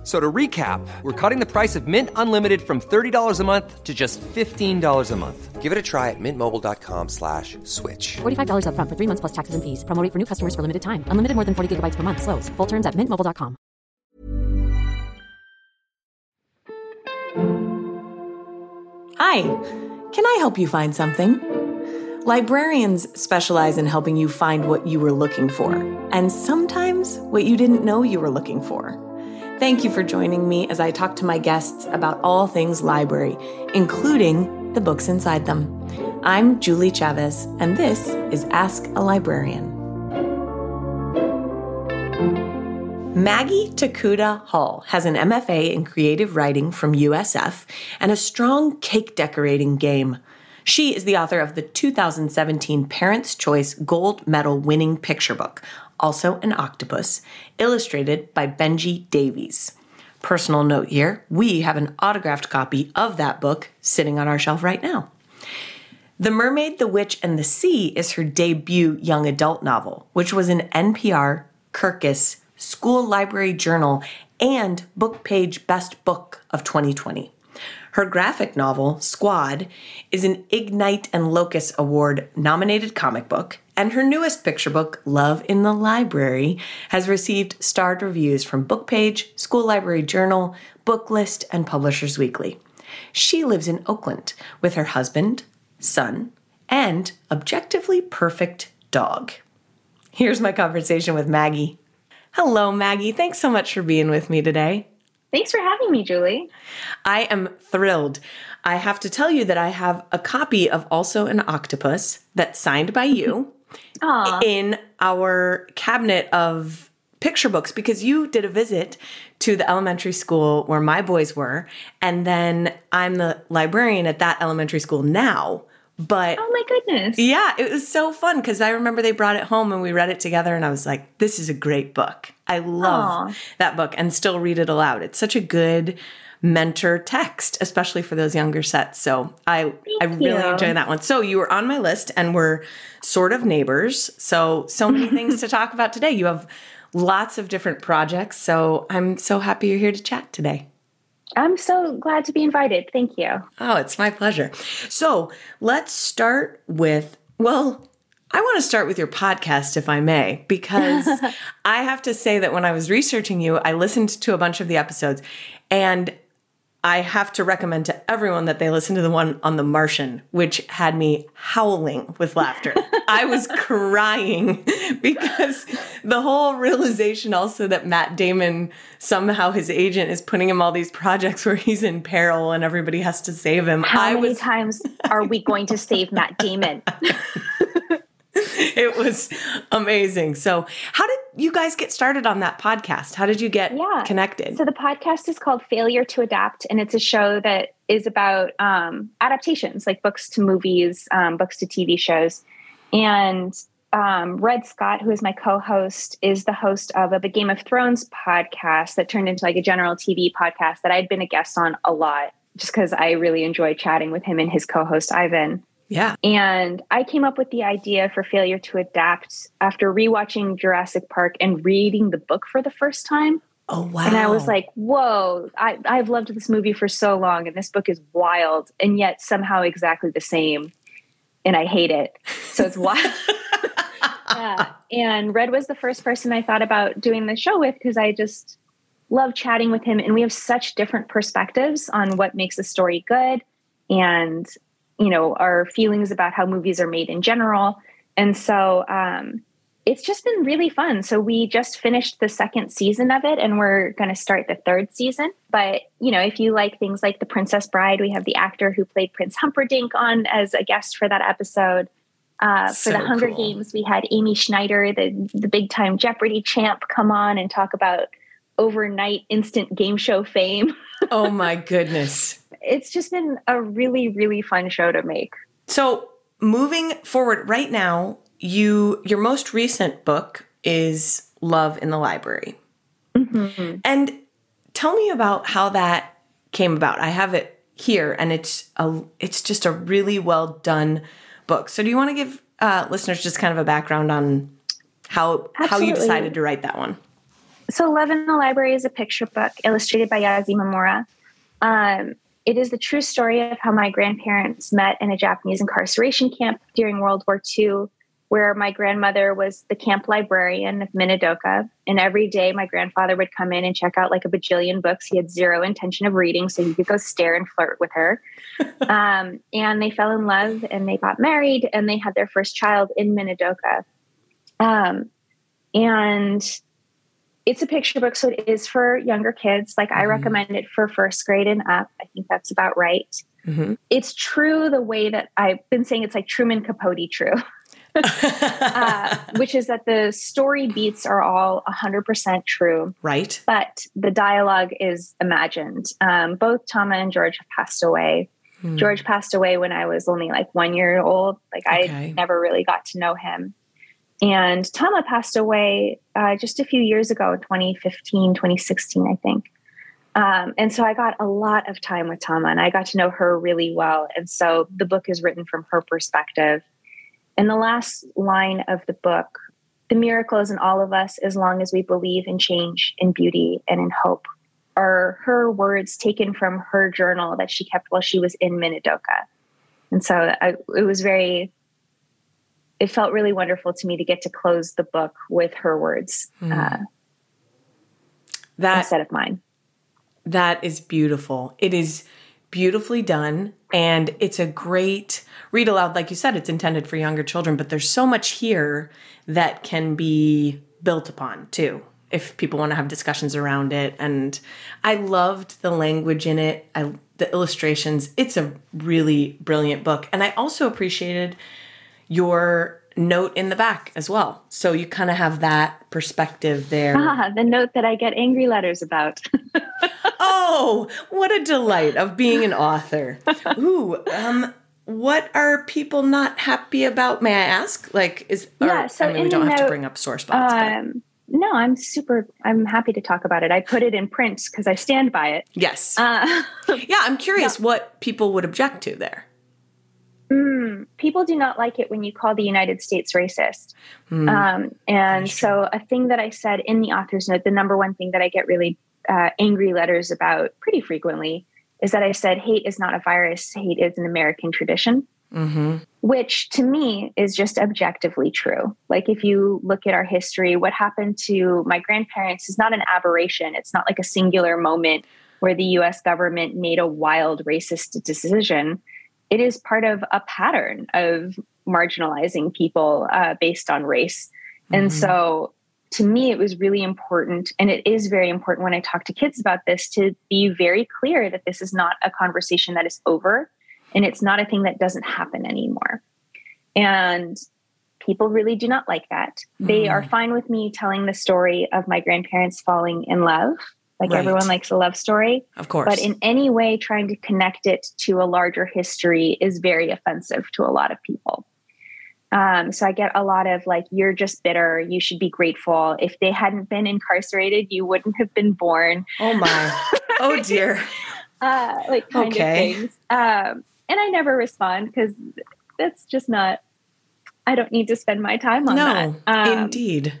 F- So to recap, we're cutting the price of Mint Unlimited from $30 a month to just $15 a month. Give it a try at mintmobile.com slash switch. $45 upfront for three months plus taxes and fees. Promo rate for new customers for limited time. Unlimited more than 40 gigabytes per month. Slows. Full terms at mintmobile.com. Hi, can I help you find something? Librarians specialize in helping you find what you were looking for, and sometimes what you didn't know you were looking for. Thank you for joining me as I talk to my guests about all things library, including the books inside them. I'm Julie Chavez, and this is Ask a Librarian. Maggie Tokuda Hall has an MFA in creative writing from USF and a strong cake decorating game. She is the author of the 2017 Parents' Choice Gold Medal winning picture book, also an octopus, illustrated by Benji Davies. Personal note here we have an autographed copy of that book sitting on our shelf right now. The Mermaid, the Witch, and the Sea is her debut young adult novel, which was an NPR, Kirkus, School Library Journal, and Book Page Best Book of 2020. Her graphic novel, Squad, is an Ignyte and Locus Award nominated comic book, and her newest picture book, Love in the Library, has received starred reviews from Bookpage, School Library Journal, Booklist, and Publishers Weekly. She lives in Oakland with her husband, son, and objectively perfect dog. Here's my conversation with Maggie. Hello, Maggie. Thanks so much for being with me today. Thanks for having me, Julie. I am thrilled. I have to tell you that I have a copy of Also an Octopus that's signed by you Aw. in our cabinet of picture books because you did a visit to the elementary school where my boys were. And then I'm the librarian at that elementary school now. But Oh my goodness. yeah, it was so fun because I remember they brought it home and we read it together, and I was like, this is a great book. I love Aw. that book and still read it aloud. It's such a good mentor text, especially for those younger sets. So I I really you. enjoy that one. So you were on my list and we're sort of neighbors. So so many things to talk about today. You have lots of different projects. So I'm so happy you're here to chat today. I'm so glad to be invited. Thank you. Oh, it's my pleasure. So let's start with, well, I want to start with your podcast, if I may, because I have to say that when I was researching you, I listened to a bunch of the episodes and I have to recommend to everyone that they listen to the one on The Martian, which had me howling with laughter. I was crying because the whole realization also that Matt Damon somehow his agent is putting him all these projects where he's in peril and everybody has to save him. How I many was times are we going to save Matt Damon? it was amazing. So, how did you guys get started on that podcast? How did you get Yeah. connected? So the podcast is called Failure to Adapt, and it's a show that is about um, adaptations, like books to movies, um, books to TV shows. And um, Red Scott, who is my co-host, is the host of a the Game of Thrones podcast that turned into like a general TV podcast that I'd been a guest on a lot, just because I really enjoy chatting with him and his co-host Ivan. Yeah. And I came up with the idea for Failure to Adapt after rewatching Jurassic Park and reading the book for the first time. Oh wow. And I was like, whoa, I, I've loved this movie for so long, and this book is wild, and yet somehow exactly the same. And I hate it. So it's wild. yeah. And Red was the first person I thought about doing the show with because I just love chatting with him. And we have such different perspectives on what makes a story good and, you know, our feelings about how movies are made in general. And so um, it's just been really fun. So we just finished the second season of it and we're going to start the third season. But, you know, if you like things like The Princess Bride, we have the actor who played Prince Humperdinck on as a guest for that episode. Uh, for So the Hunger cool. Games, we had Amy Schneider, the, the big time Jeopardy champ, come on and talk about overnight instant game show fame. oh my goodness. It's just been a really, really fun show to make. So moving forward right now, you your most recent book is Love in the Library. hmm And tell me about how that came about. I have it here, and it's a it's just a really well done book. So, do you want to give uh, listeners just kind of a background on how how you decided to write that one? So, Love in the Library is a picture book illustrated by Yas Imamura. Um, it is the true story of how my grandparents met in a Japanese incarceration camp during World War II, where my grandmother was the camp librarian of Minidoka. And every day, my grandfather would come in and check out like a bajillion books he had zero intention of reading, so he could go stare and flirt with her. um, and they fell in love and they got married and they had their first child in Minidoka. Um, and it's a picture book, so it is for younger kids. Like I recommend it for first grade and up. I think that's about right. Mhm. It's true the way that I've been saying it's like Truman Capote true, uh, which is that the story beats are all 100% true, Right. but the dialogue is imagined. Um, both Tama and George have passed away. Hmm. George passed away when I was only like one year old. Like Okay. I never really got to know him. And Tama passed away uh, just a few years ago, 2015, 2016, I think. Um, and so I got a lot of time with Tama and I got to know her really well. And so the book is written from her perspective. And the last line of the book the miracle is in all of us as long as we believe in change, in beauty, and in hope are her words taken from her journal that she kept while she was in Minidoka. And so I, it was very, it felt really wonderful to me to get to close the book with her words uh, That instead of mine. That is beautiful. It is beautifully done and it's a great read aloud. Like you said it's intended for younger children but there's so much here that can be built upon too if people want to have discussions around it. And I loved the language in it. I the illustrations. It's a really brilliant book. And I also appreciated your note in the back as well so you kind of have that perspective there Ah, the note that I get angry letters about. Oh, what a delight of being an author. Ooh, um, what are people not happy about? May I ask? Like, is or, Yeah, so I mean, we don't have to note, bring up sore spots. um, no, I'm super, I'm happy to talk about it. I put it in print because I stand by it. yes, Uh, yeah. I'm curious what people would object to there. Mm, people do not like it when you call the United States racist. Um, and so, a thing that I said in the author's note, the number one thing that I get really uh, angry letters about pretty frequently is that I said hate is not a virus, hate is an American tradition. Which to me is just objectively true. Like, if you look at our history, what happened to my grandparents is not an aberration. It's not like a singular moment where the US government made a wild racist decision it is part of a pattern of marginalizing people uh, based on race. And so to me, it was really important. And it is very important when I talk to kids about this to be very clear that this is not a conversation that is over and it's not a thing that doesn't happen anymore. And people really do not like that. They are fine with me telling the story of my grandparents falling in love. Like Right. everyone likes a love story. Of course, But in any way, trying to connect it to a larger history is very offensive to a lot of people. Um, so I get a lot of like, you're just bitter. You should be grateful. If they hadn't been incarcerated, you wouldn't have been born. oh my, oh dear. Uh, like kind Okay. of things. Um, and I never respond because that's just not. I don't need to spend my time on No, that. Um, indeed.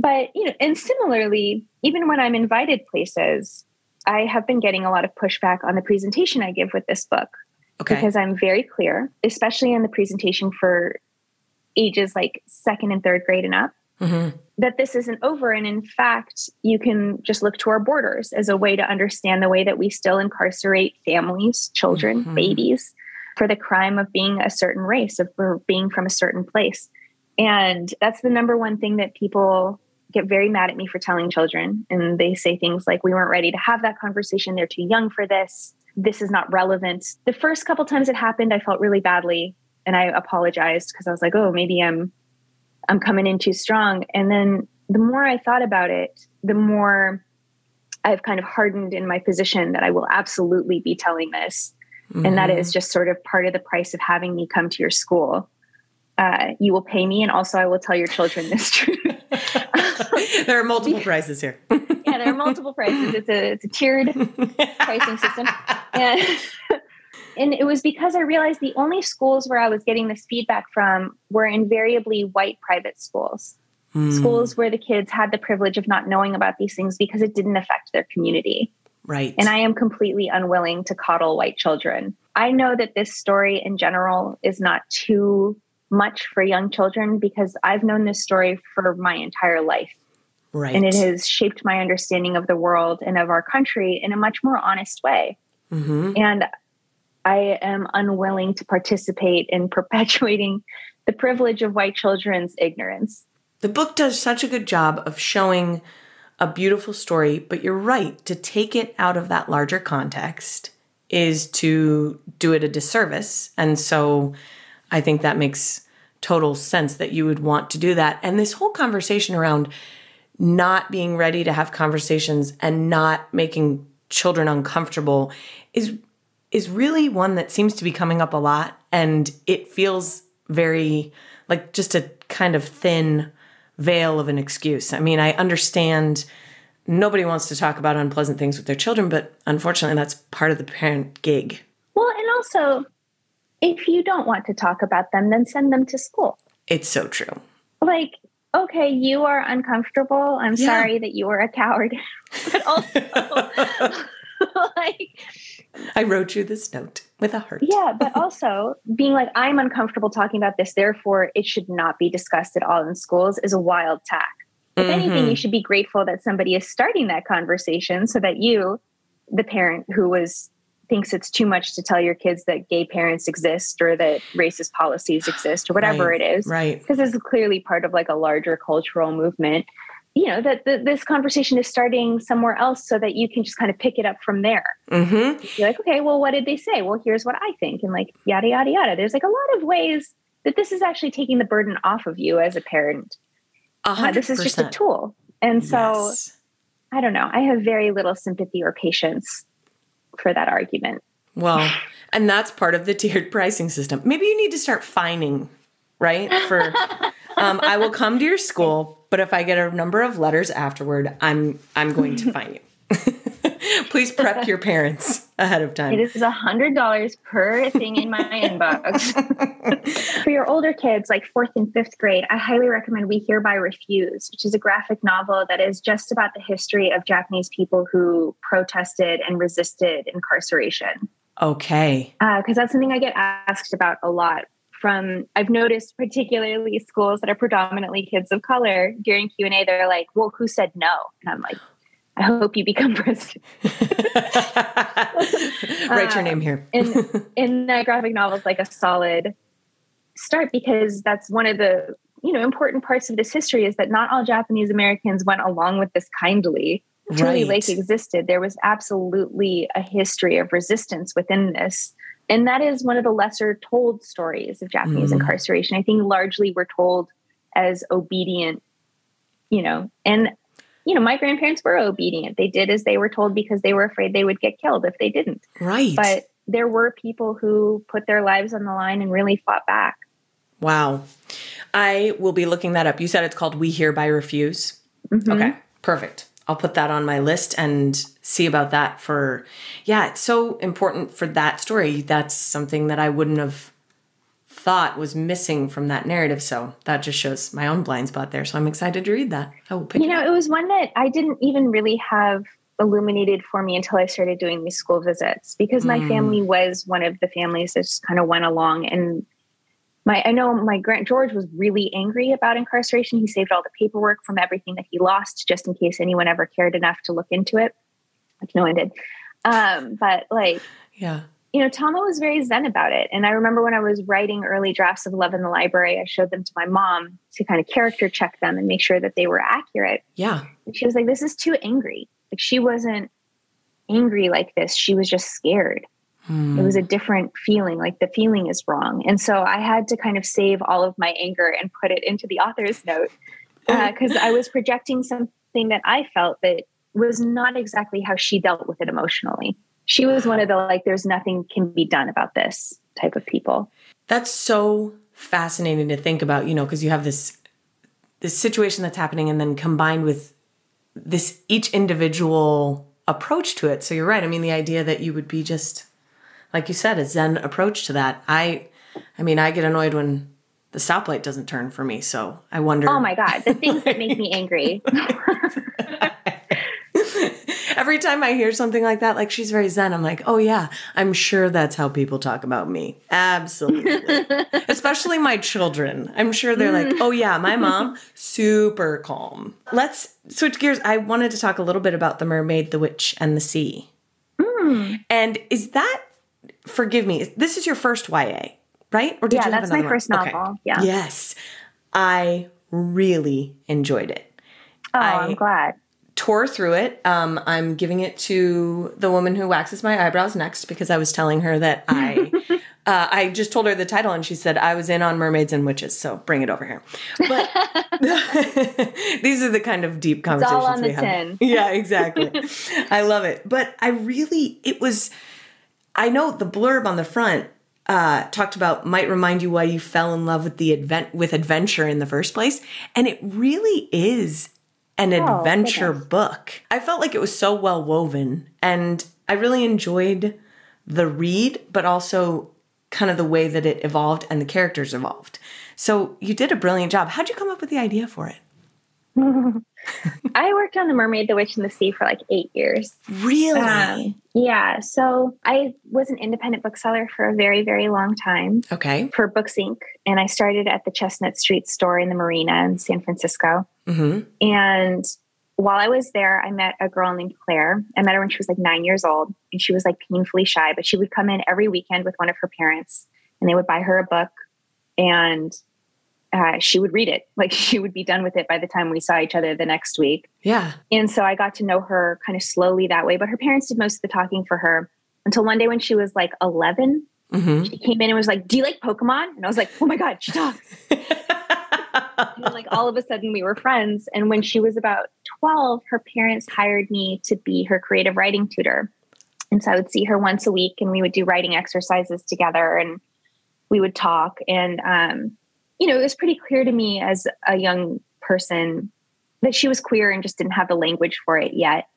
But you know and similarly even when i'm invited places i have been getting a lot of pushback on the presentation i give with this book Okay, because i'm very clear especially in the presentation for ages like second and third grade and up Mhm. that this isn't over and in fact you can just look to our borders as a way to understand the way that we still incarcerate families children Mhm. babies for the crime of being a certain race of being from a certain place and that's the number one thing that people get very mad at me for telling children. And they say things like, we weren't ready to have that conversation. They're too young for this. This is not relevant. The first couple times it happened, I felt really badly and I apologized because I was like, oh, maybe I'm I'm coming in too strong. And then the more I thought about it, the more I've kind of hardened in my position that I will absolutely be telling this. And that mm-hmm. is just sort of part of the price of having me come to your school. Uh, you will pay me, and also I will tell your children this truth. there are multiple prices here. yeah, there are multiple prices. It's a it's a tiered pricing system, and and it was because I realized the only schools where I was getting this feedback from were invariably white private schools, schools where the kids had the privilege of not knowing about these things because it didn't affect their community. Right. And I am completely unwilling to coddle white children. I know that this story in general is not too much for young children because I've known this story for my entire life. right. And it has shaped my understanding of the world and of our country in a much more honest way. Mhm. And I am unwilling to participate in perpetuating the privilege of white children's ignorance. The book does such a good job of showing a beautiful story, but you're right. To take it out of that larger context is to do it a disservice. And so I think that makes total sense that you would want to do that. And this whole conversation around not being ready to have conversations and not making children uncomfortable is is really one that seems to be coming up a lot and it feels very like just a kind of thin veil of an excuse. I mean, I understand nobody wants to talk about unpleasant things with their children, but unfortunately that's part of the parent gig. Well, and also, if you don't want to talk about them, then send them to school. It's so true. Like, okay, you are uncomfortable. I'm Yeah. sorry that you are a coward. but also, like, I wrote you this note with a heart. yeah, but also being like, I'm uncomfortable talking about this, therefore it should not be discussed at all in schools is a wild tack. If mm-hmm. anything, you should be grateful that somebody is starting that conversation so that you, the parent who was thinks it's too much to tell your kids that gay parents exist or that racist policies exist or whatever Right, it is, right. Because this is clearly part of like a larger cultural movement. You know that that this conversation is starting somewhere else, so that you can just kind of pick it up from there. Mm-hmm. You're like, okay, well, what did they say? Well, here's what I think, and like yada yada yada. There's like a lot of ways that this is actually taking the burden off of you as a parent. Uh, this is just a tool, and so Yes. I don't know. I have very little sympathy or patience for that argument. Well, and that's part of the tiered pricing system. Maybe you need to start fining, right? For um, I will come to your school, but if I get a number of letters afterward, I'm I'm going to fine you. Please prep your parents ahead of time. It is a hundred dollars per thing in my inbox. For your older kids, like fourth and fifth grade, I highly recommend We Hereby Refuse, which is a graphic novel that is just about the history of Japanese people who protested and resisted incarceration. Okay. Uh, because that's something I get asked about a lot. From I've noticed, particularly schools that are predominantly kids of color, during Q and A, they're like, "Well, who said no?" And I'm like, "I hope you become president." Write your name here. in in that graphic novel is like a solid start because that's one of the you know important parts of this history is that not all Japanese Americans went along with this kindly. Tule Right. Lake existed. There was absolutely a history of resistance within this. And that is one of the lesser told stories of Japanese Mm. incarceration. I think largely we're told as obedient, you know, and you know, my grandparents were obedient. They did as they were told because they were afraid they would get killed if they didn't Right. but there were people who put their lives on the line and really fought back. wow. I will be looking that up. You said it's called We Hereby Refuse. Mm-hmm. Okay, perfect. I'll put that on my list and see about that for yeah, it's so important for that story. That's something that I wouldn't have thought was missing from that narrative. So that just shows my own blind spot there. So I'm excited to read that. I will pick You know, up. it was one that I didn't even really have illuminated for me until I started doing these school visits because my family was one of the families that just kind of went along and my I know my grant George was really angry about incarceration. He saved all the paperwork from everything that he lost just in case anyone ever cared enough to look into it, which no one did. Um, but like Yeah. You know, Tama was very zen about it. And I remember when I was writing early drafts of Love in the Library, I showed them to my mom to kind of character check them and make sure that they were accurate. Yeah. And she was like, This is too angry. Like she wasn't angry like this. She was just scared. Hmm. It was a different feeling, like the feeling is wrong. And so I had to kind of save all of my anger and put it into the author's note uh, because I was projecting something that I felt that was not exactly how she dealt with it emotionally. She was one of the like, there's nothing can be done about this type of people. That's so fascinating to think about, you know, because you have this this situation that's happening and then combined with this each individual approach to it. So you're right. I mean, the idea that you would be just like you said, a zen approach to that. I I mean, I get annoyed when the stoplight doesn't turn for me. So I wonder Oh my god, the things that make me angry. Every time I hear something like that, like she's very zen, I'm like, oh yeah, I'm sure that's how people talk about me. Absolutely. Especially my children. I'm sure they're like, mm. oh yeah, my mom, super calm. Let's switch gears. I wanted to talk a little bit about The Mermaid, the Witch, and the Sea. Mm. And is that, forgive me, this is your first YA, right? Or Yeah, have that's my one? first novel. Yeah. Yes. I really enjoyed it. Oh, I- I'm glad. Tore through it. Um, I'm giving it to the woman who waxes my eyebrows next because I was telling her that I. Uh, I just told her the title and she said I was in on mermaids and witches, so bring it over here. But these are the kind of deep all conversations on we the have. tin. Yeah, exactly. I love it. But I really, it was. I know the blurb on the front uh, talked about might remind you why you fell in love with the advent with adventure in the first place, and it really is an oh, adventure book. I felt like it was so well woven, and I really enjoyed the read, but also kind of the way that it evolved and the characters evolved. So you did a brilliant job. How'd you come up with the idea for it? I worked on The Mermaid, the Witch, and the Sea for like eight years. Really? Um, yeah. So I was an independent bookseller for a very, very long time okay. for Books Inc. And I started at the Chestnut Street store in the Marina in San Francisco. Mm-hmm. And while I was there, I met a girl named Claire. I met her when she was like nine years old, and she was like painfully shy, but she would come in every weekend with one of her parents, and they would buy her a book, and uh, she would read it. Like she would be done with it by the time we saw each other the next week. Yeah. And so I got to know her kind of slowly that way, but her parents did most of the talking for her until one day when she was like 11, Mm-hmm. she came in and was like, Do you like Pokemon? And I was like, Oh my God, she talks. then, like all of a sudden we were friends. And when she was about 12, her parents hired me to be her creative writing tutor. And so I would see her once a week and we would do writing exercises together and we would talk. And, um, you know, it was pretty clear to me as a young person that she was queer and just didn't have the language for it yet.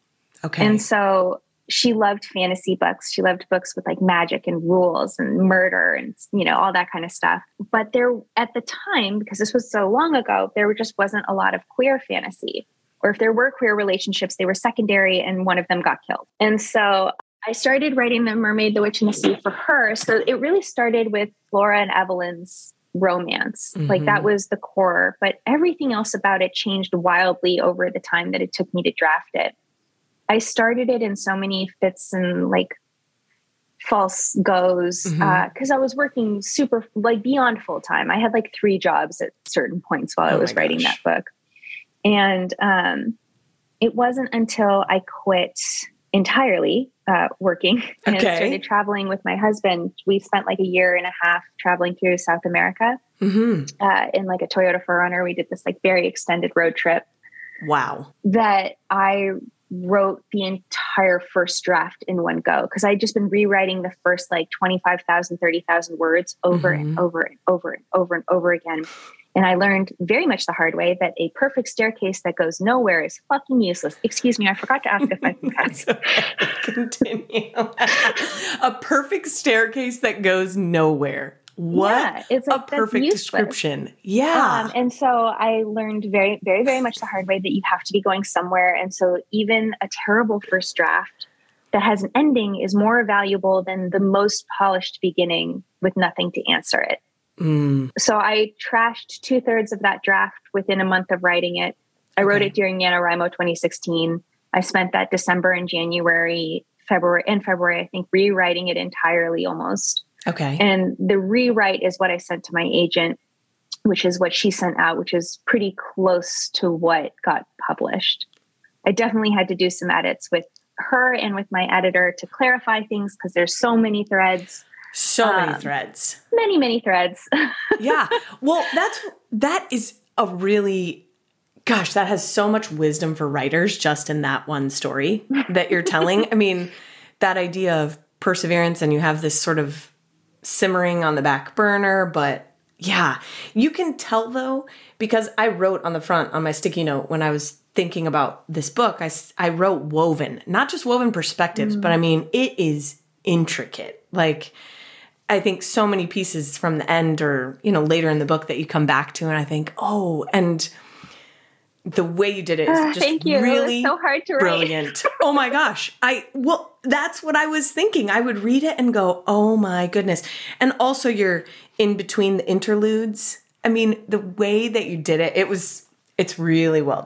Okay. And so she loved fantasy books. She loved books with like magic and rules and murder and you know all that kind of stuff. But there at the time because this was so long ago, there just wasn't a lot of queer fantasy. Or if there were queer relationships, they were secondary and one of them got killed. And so I started writing The Mermaid, the Witch, and the Sea for her. So it really started with Flora and Evelyn's romance. Like that mm-hmm. was the core, but everything else about it changed wildly over the time that it took me to draft it. I started it in so many fits and like false goes mm-hmm. uh, because I was working super like beyond full time. I had like three jobs at certain points while I Oh was writing gosh. that book. And um, it wasn't until I quit entirely uh, working and Okay. started traveling with my husband. We spent like a year and a half traveling through South America mm-hmm. uh, in like a Toyota 4Runner. We did this like very extended road trip Wow. that I wrote the entire first draft in one go because I'd just been rewriting the first like 25,000, 30,000 words over and over and over and over and over again. And I learned very much the hard way that a perfect staircase that goes nowhere is fucking useless. Excuse me, I forgot to ask if I can cuss. Continue. a perfect staircase that goes nowhere. What Yeah, it's a like, that's perfect description. Yeah. Um, and so I learned very, very, very much the hard way that you have to be going somewhere. And so even a terrible first draft that has an ending is more valuable than the most polished beginning with nothing to answer it. Mm, So I trashed two thirds of that draft within a month of writing it. I wrote Okay. it during NaNoWriMo 2016. I spent that December and January, February, and February, I think, rewriting it entirely almost. okay. And the rewrite is what I sent to my agent, which is what she sent out, which is pretty close to what got published. I definitely had to do some edits with her and with my editor to clarify things because there's so many threads, so many um, threads. many, many threads. yeah. Well, that's that is a really gosh, that has so much wisdom for writers just in that one story that you're telling. I mean, that idea of perseverance and you have this sort of simmering on the back burner, but yeah, you can tell though because I wrote on the front on my sticky note when I was thinking about this book, I, I wrote woven, not just woven perspectives, but I mean, it is intricate. Like, I think so many pieces from the end or, you know, later in the book that you come back to, and I think, oh, and the way you did it is Ah, just thank you. Really so hard to brilliant. oh my gosh. I, well, that's what I was thinking. I would read it and go, oh my goodness. And also, you're in between the interludes. I mean, the way that you did it, it was, it's really well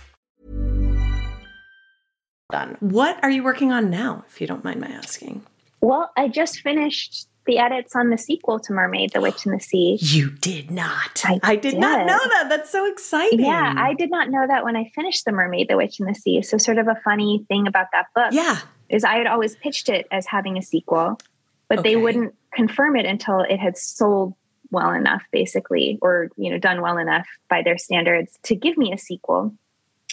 Done. What are you working on now, if you don't mind my asking? Well, I just finished the edits on the sequel to Mermaid, The Witch in the Sea. You did not. I did, not know that. That's so exciting. Yeah, I did not know that when I finished The Mermaid, The Witch in the Sea. So, sort of a funny thing about that book Yeah. is I had always pitched it as having a sequel, but they wouldn't confirm it until it had sold well enough, basically, or you know, done well enough by their standards to give me a sequel.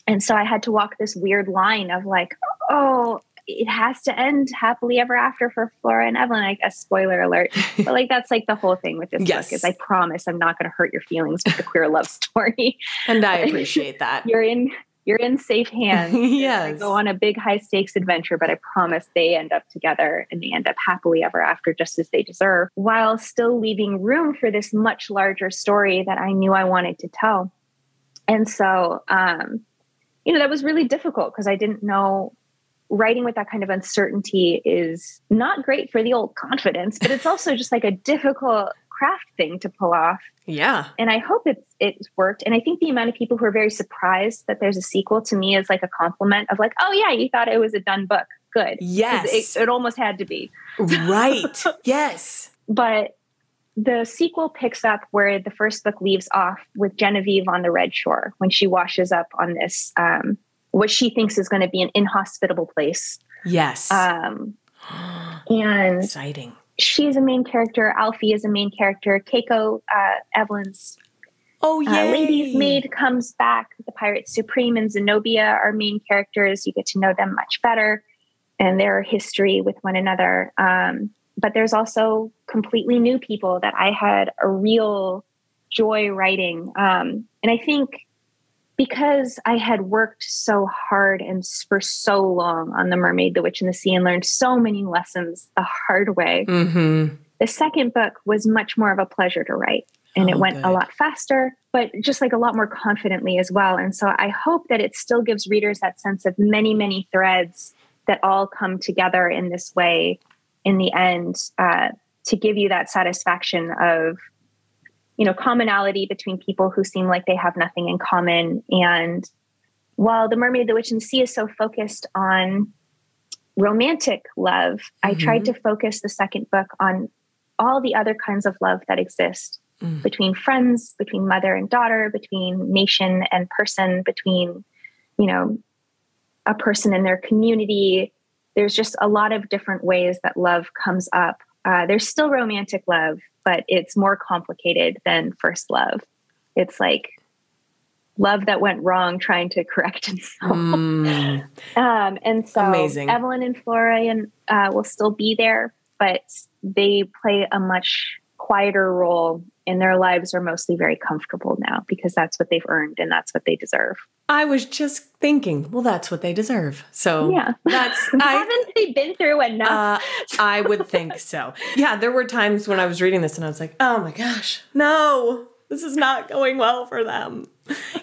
And so I had to walk this weird line of like, oh, it has to end happily ever after for Flora and Evelyn. I guess spoiler alert, but like that's like the whole thing with this Yes. book is I promise I'm not going to hurt your feelings with the queer love story. And I appreciate that. You're in you're in safe hands. They yes. go on a big high stakes adventure, but I promise they end up together and they end up happily ever after, just as they deserve, while still leaving room for this much larger story that I knew I wanted to tell. And so, um, you know, that was really difficult because I didn't know writing with that kind of uncertainty is not great for the old confidence, but it's also just like a difficult craft thing to pull off Yeah. and I hope it's it's worked. And I think the amount of people who are very surprised that there's a sequel to me is like a compliment of like, oh yeah, you thought it was a done book. good Yes. It, it almost had to be. right. Yes. But the sequel picks up where the first book leaves off with Genevieve on the Red Shore when she washes up on this um, what she thinks is going to be an inhospitable place. Yes. Um, and Exciting. she's a main character. Alfie is a main character. Keiko, uh, Evelyn's Oh, Uh, yeah. Lady's Maid comes back. The Pirates Supreme and Zenobia are main characters. You get to know them much better and their history with one another. Um, but there's also completely new people that I had a real joy writing. Um, and I think because I had worked so hard and for so long on The Mermaid, The Witch, and the Sea and learned so many lessons the hard way, Mm-hmm. the second book was much more of a pleasure to write and it Oh, went good. a lot faster but just like a lot more confidently as well and so i hope that it still gives readers that sense of many many threads that all come together in this way in the end uh, to give you that satisfaction of you know commonality between people who seem like they have nothing in common and while the mermaid the witch and the sea is so focused on romantic love i tried to focus the second book on all the other kinds of love that exist Mm. between friends between mother and daughter between nation and person between you know a person in their community there's just a lot of different ways that love comes up uh, there's still romantic love but it's more complicated than first love it's like love that went wrong trying to correct itself Mm. um, and so Amazing. Evelyn and Florian uh, will still be there, but they play a much quieter role and their lives are mostly very comfortable now because that's what they've earned and that's what they deserve. I was just thinking, well, that's what they deserve. So Yeah. that's I Haven't they been through enough? uh, I would think so. Yeah, there were times when I was reading this and I was like, oh my gosh, no, this is not going well for them.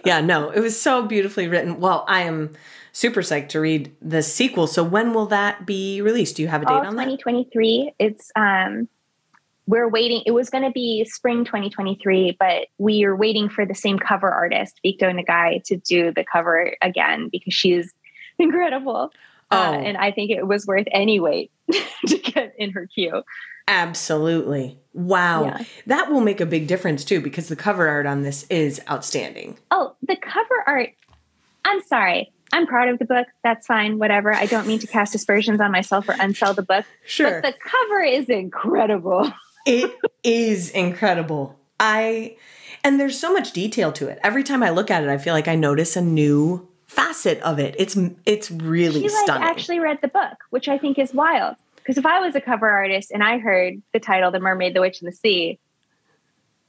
yeah, no, it was so beautifully written. Well, I am super psyched to read the sequel. So when will that be released? Do you have a date Oh, on that? 2023. It's um we're waiting. It was going to be spring 2023, but we are waiting for the same cover artist, Victo Ngai, to do the cover again because she's incredible. Uh, Oh. and I think it was worth any wait to get in her queue. Absolutely. Wow. Yeah. That will make a big difference too because the cover art on this is outstanding. Oh, the cover art. I'm sorry. I'm proud of the book. That's fine. Whatever. I don't mean to cast aspersions on myself or unsell the book. Sure. But the cover is incredible. It is incredible. I and there's so much detail to it. Every time I look at it, I feel like I notice a new facet of it. It's it's really she like stunning. actually read the book, which I think is wild. Because if I was a cover artist and I heard the title "The Mermaid, the Witch, and the Sea,"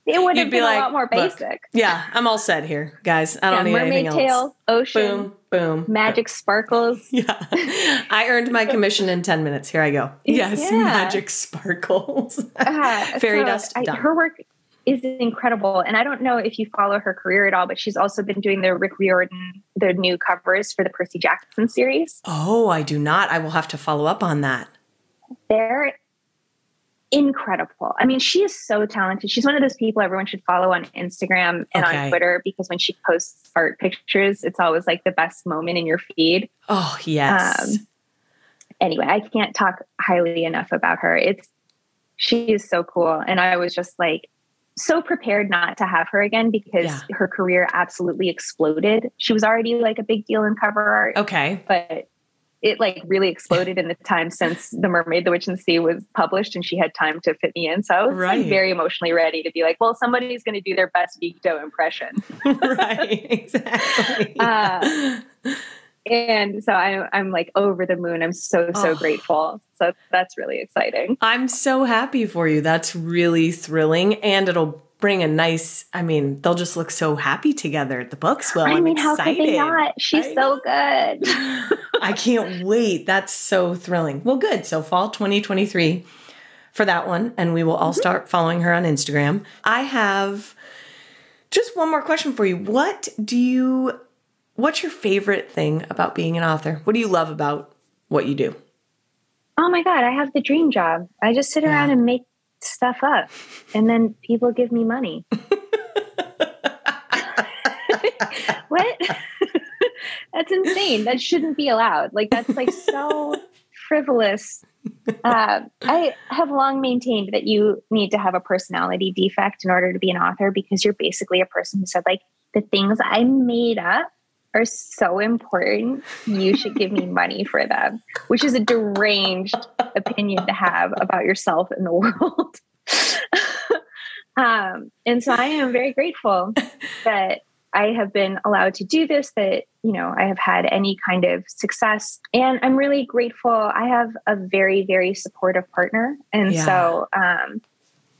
it would have be been like, a lot more "Look, basic. yeah, I'm all set here, guys. I don't Yeah, need mermaid anything tail, else. ocean, Boom, boom. magic sparkles. Yeah. I earned my commission in 10 minutes. Here I go. Yes, Yeah. magic sparkles. Uh, Fairy so dust I- done. her work is incredible, and I don't know if you follow her career at all, but she's also been doing the Rick Riordan, the new covers for the Percy Jackson series. oh, I do not. I will have to follow up on that. they're incredible. I mean, she is so talented. She's one of those people everyone should follow on Instagram and Okay. on Twitter because when she posts art pictures, it's always like the best moment in your feed. Oh, yes. Um, Anyway, I can't talk highly enough about her. It's she is so cool. And I was just like so prepared not to have her again because Yeah. her career absolutely exploded. She was already like a big deal in cover art okay. but it like really exploded in the time since The Mermaid, the Witch and the Sea was published and she had time to fit me in. So I was Right. like very emotionally ready to be like, well, somebody's going to do their best Victo impression. right. Exactly. Uh, And so I, I'm like over the moon. I'm so, so Oh. grateful. So that's really exciting. I'm so happy for you. That's really thrilling. And it'll bring a nice, I mean, they'll just look so happy together. The books will. I I'm mean, how could they not? She's I so good. I can't wait. That's so thrilling. Well, good. So, fall 2023 for that one. And we will all mm-hmm. start following her on Instagram. I have just one more question for you. What do you, what's your favorite thing about being an author? What do you love about what you do? oh my God, I have the dream job. I just sit around and make stuff up and then people give me money. what? that's insane. That shouldn't be allowed. Like, that's like so frivolous. Uh, I have long maintained that you need to have a personality defect in order to be an author because you're basically a person who said, like, the things I made up are so important. You should give me money for them, which is a deranged opinion to have about yourself and the world. um, and so I am very grateful that I have been allowed to do this, that, you know, I have had any kind of success. And I'm really grateful. I have a very, very supportive partner. And Yeah. so, um,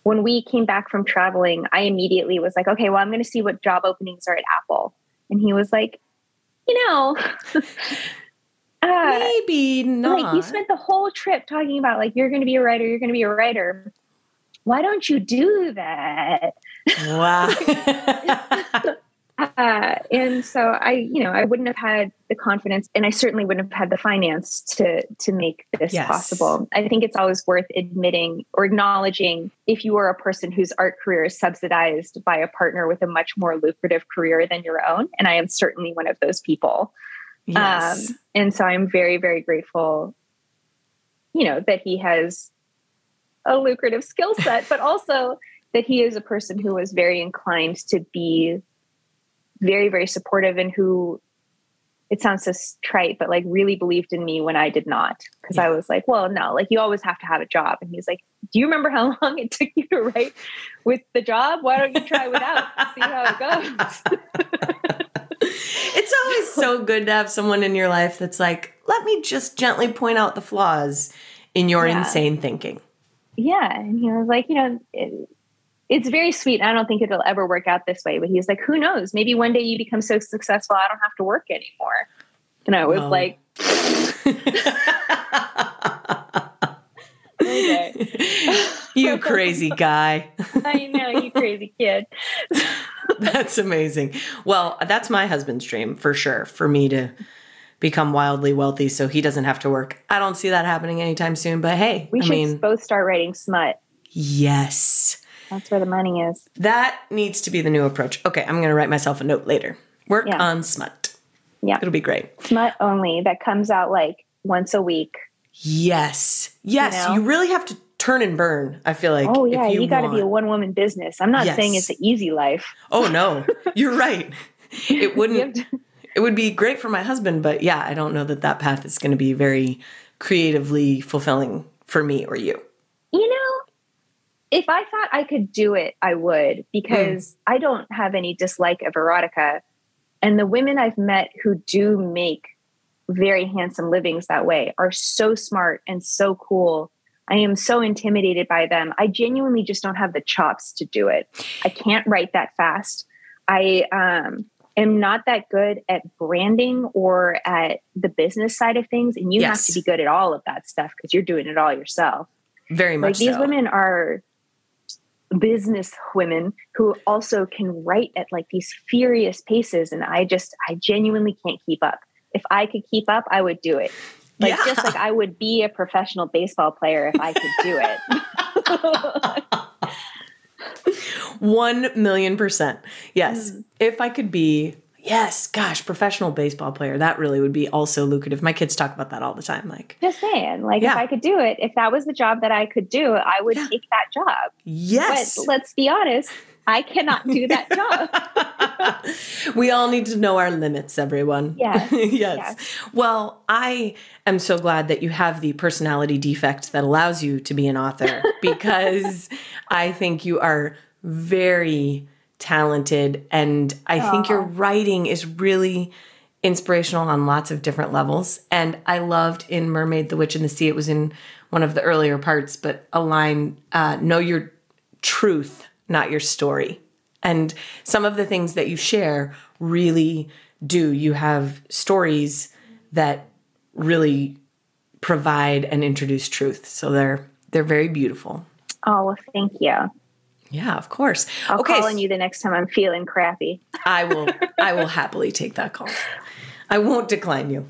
when we came back from traveling, I immediately was like, okay, well, I'm going to see what job openings are at Apple. And he was like, you know, uh, Maybe not. like you spent the whole trip talking about like you're going to be a writer, you're going to be a writer. Why don't you do that? wow. Uh, and so I, you know, I wouldn't have had the confidence, and I certainly wouldn't have had the finance to to make this Yes. possible. I think it's always worth admitting or acknowledging if you are a person whose art career is subsidized by a partner with a much more lucrative career than your own, and I am certainly one of those people. yes. Um, and so I'm very, very grateful, you know, that he has a lucrative skill set, but also that he is a person who was very inclined to be very, very supportive and who it sounds so trite, but like really believed in me when I did not. Cause I was like, well, no, like you always have to have a job. And he's like, do you remember how long it took you to write with the job? Why don't you try without? See how it goes. it's always so good to have someone in your life that's like, let me just gently point out the flaws in your Yeah. insane thinking. yeah and he was like you know it, it's very sweet i don't think it'll ever work out this way but he's like who knows maybe one day you become so successful i don't have to work anymore and i was like you crazy guy. i know you crazy kid that's amazing. Well, that's my husband's dream for sure, for me to become wildly wealthy so he doesn't have to work. I don't see that happening anytime soon, but hey, We I should mean, both start writing smut. yes. That's where the money is. That needs to be the new approach. Okay, I'm going to write myself a note later. Work Yeah. on smut. Yeah. It'll be great. Smut only that comes out like once a week. Yes. Yes. You You, really have to turn and burn. I feel like. oh yeah, you, got to be a one woman business. I'm not saying it's an easy life. Oh no, you're right. It wouldn't. to- It would be great for my husband, but yeah, I don't know that that path is going to be very creatively fulfilling for me or you. you know, if I thought I could do it, I would because Hmm. I don't have any dislike of erotica. And the women I've met who do make very handsome livings that way are so smart and so cool. I am so intimidated by them. I genuinely just don't have the chops to do it. I can't write that fast. I um, am not that good at branding or at the business side of things. And you have to be good at all of that stuff because you're doing it all yourself Very much. like these so. women are business women who also can write at like these furious paces and i just i genuinely can't keep up if i could keep up i would do it like Yeah. just like i would be a professional baseball player if i could do it One million percent. Yes. Mm. If I could be, yes, gosh, professional baseball player, that really would be also lucrative. My kids talk about that all the time. Like, just saying like Yeah. if i could do it if that was the job that i could do i would Yeah. take that job yes. but let's be honest i cannot do that job we all need to know our limits, everyone. Yes. yes. Yes. Well, I am so glad that you have the personality defect that allows you to be an author because I think you are very talented and I think your writing is really inspirational on lots of different levels. And I loved in Mermaid, the Witch, and the Sea, it was in one of the earlier parts, but a line, uh, know your truth, not your story. And some of the things that you share really do. You have stories that really provide and introduce truth. So they're they're very beautiful. oh well thank you Yeah, of course. i'll okay, call on you the next time i'm feeling crappy I will I will happily take that call. I won't decline you.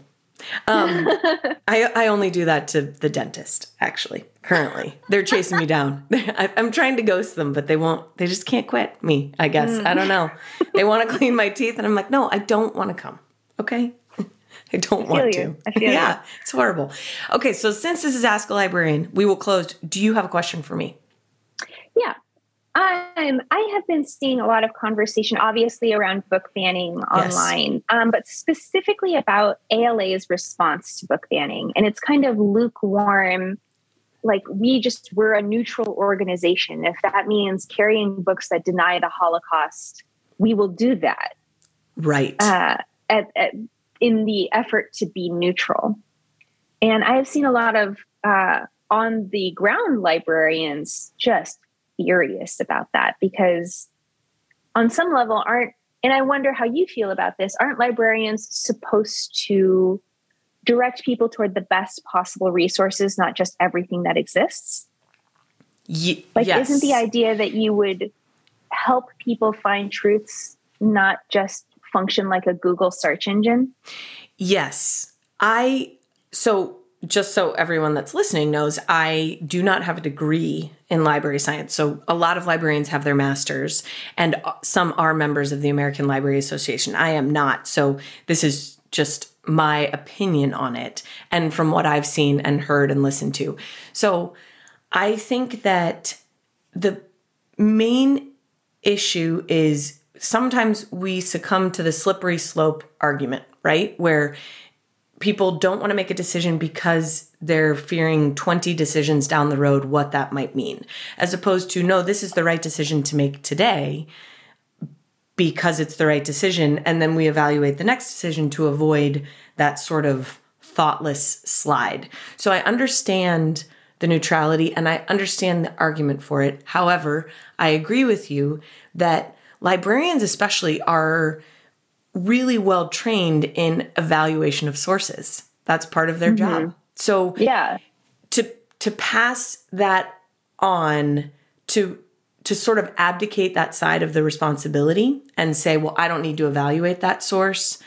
Um, I I only do that to the dentist. Actually, currently they're chasing me down. I, I'm trying to ghost them, but they won't. They just can't quit me. I guess I don't know. They want to clean my teeth, and I'm like, no, I don't want to come. Okay. I don't want you. to. I feel yeah, it's horrible. Okay, so since this is Ask a Librarian, we will close. Do you have a question for me? Yeah. Um, I have been seeing a lot of conversation, obviously, around book banning Yes. online, um, but specifically about ALA's response to book banning. And it's kind of lukewarm. Like, we just, we're a neutral organization. If that means carrying books that deny the Holocaust, we will do that Right. uh, at, at, in the effort to be neutral. And I have seen a lot of uh, on the ground librarians just furious about that because, on some level, aren't, and I wonder how you feel about this, aren't librarians supposed to direct people toward the best possible resources, not just everything that exists? Like, yes. isn't the idea that you would help people find truths, not just function like a Google search engine? Yes. I so just so everyone that's listening knows, I do not have a degree in library science. So a lot of librarians have their masters and uh, some are members of the American Library Association. I am not. So this is just my opinion on it and from what I've seen and heard and listened to. So I think that the main issue is sometimes we succumb to the slippery slope argument, right? Where people don't want to make a decision because they're fearing 20 decisions down the road what that might mean, as opposed to, no, this is the right decision to make today because it's the right decision. And then we evaluate the next decision to avoid that sort of thoughtless slide. So I understand the neutrality and I understand the argument for it. However, I agree with you that librarians, especially, are really well trained in evaluation of sources. That's part of their mm-hmm. job. So Yeah. to to pass that on to to sort of abdicate that side of the responsibility and say, well, I don't need to evaluate that source,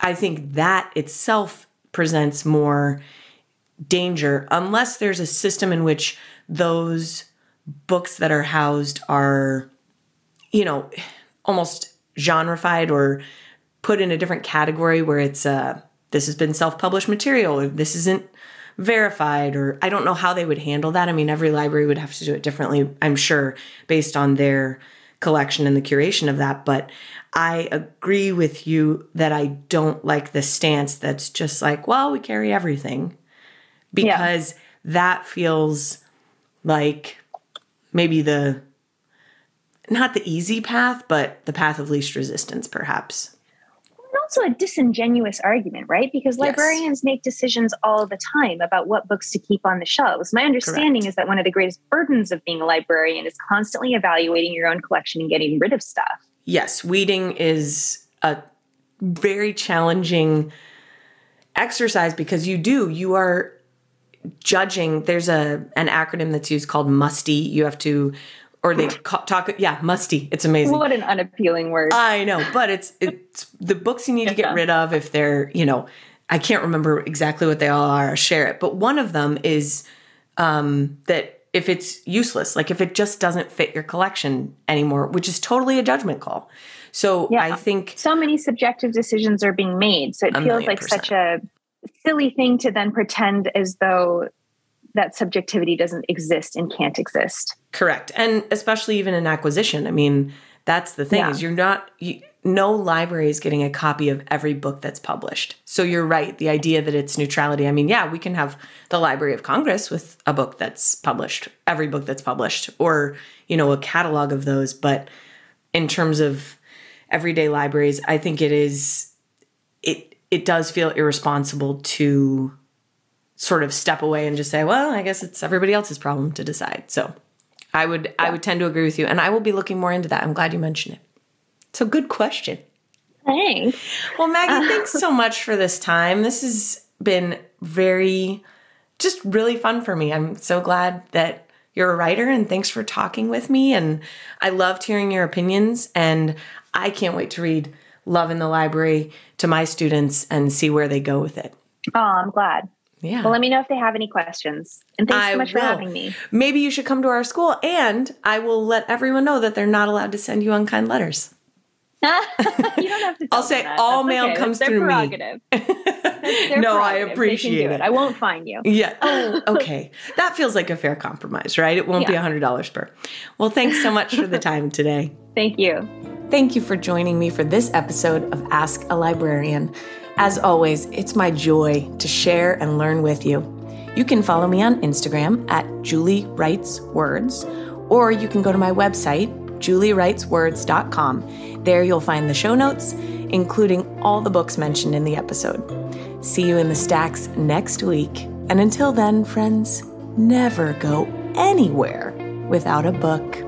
I think that itself presents more danger unless there's a system in which those books that are housed are, you know, almost genreified or put in a different category where it's uh, this has been self-published material or this isn't verified or I don't know how they would handle that. I mean, every library would have to do it differently, I'm sure, based on their collection and the curation of that, but I agree with you that I don't like the stance that's just like, well, we carry everything because yeah. that feels like maybe the not the easy path, but the path of least resistance, perhaps And also a disingenuous argument, right? Because librarians yes. make decisions all the time about what books to keep on the shelves. My understanding Correct. is that one of the greatest burdens of being a librarian is constantly evaluating your own collection and getting rid of stuff. Yes, weeding is a very challenging exercise because you do, you are judging there's a an acronym that's used called musty you have to or they talk yeah musty. It's amazing. What an unappealing word. I know but it's it's the books you need to get rid of if they're you know i can't remember exactly what they all are share it. But one of them is um, that if it's useless like if it just doesn't fit your collection anymore which is totally a judgment call. So yeah. i think so many subjective decisions are being made. So it feels like percent. such a silly thing to then pretend as though that subjectivity doesn't exist and can't exist. Correct. And especially even in acquisition. I mean, that's the thing yeah. is you're not you, no library is getting a copy of every book that's published. So you're right, the idea that it's neutrality. I mean, yeah, we can have the Library of Congress with a book that's published, every book that's published or, you know, a catalog of those, but in terms of everyday libraries, I think it is it it does feel irresponsible to sort of step away and just say, well, I guess it's everybody else's problem to decide. So I would yeah. I would tend to agree with you. And I will be looking more into that. I'm glad you mentioned it. So good question. Thanks. Well, Maggie, uh, thanks so much for this time. This has been very just really fun for me. I'm so glad that you're a writer and thanks for talking with me. And I loved hearing your opinions. And I can't wait to read Love in the Library to my students and see where they go with it. Oh, I'm glad. Yeah. Well, let me know if they have any questions. And thanks I so much will. for having me. Maybe you should come to our school and I will let everyone know that they're not allowed to send you unkind letters. you don't have to. I'll say all That's mail okay. comes through prerogative. me. no, I appreciate it. it. I won't find you. Yeah. Oh, okay. that feels like a fair compromise, right? It won't yeah. be a hundred dollars per. Well, thanks so much for the time today. Thank you. Thank you for joining me for this episode of Ask a Librarian. As always, it's my joy to share and learn with you. You can follow me on Instagram at Julie Writes Words, or you can go to my website, juliewriteswords.com. There you'll find the show notes, including all the books mentioned in the episode. See you in the stacks next week. And until then, friends, never go anywhere without a book.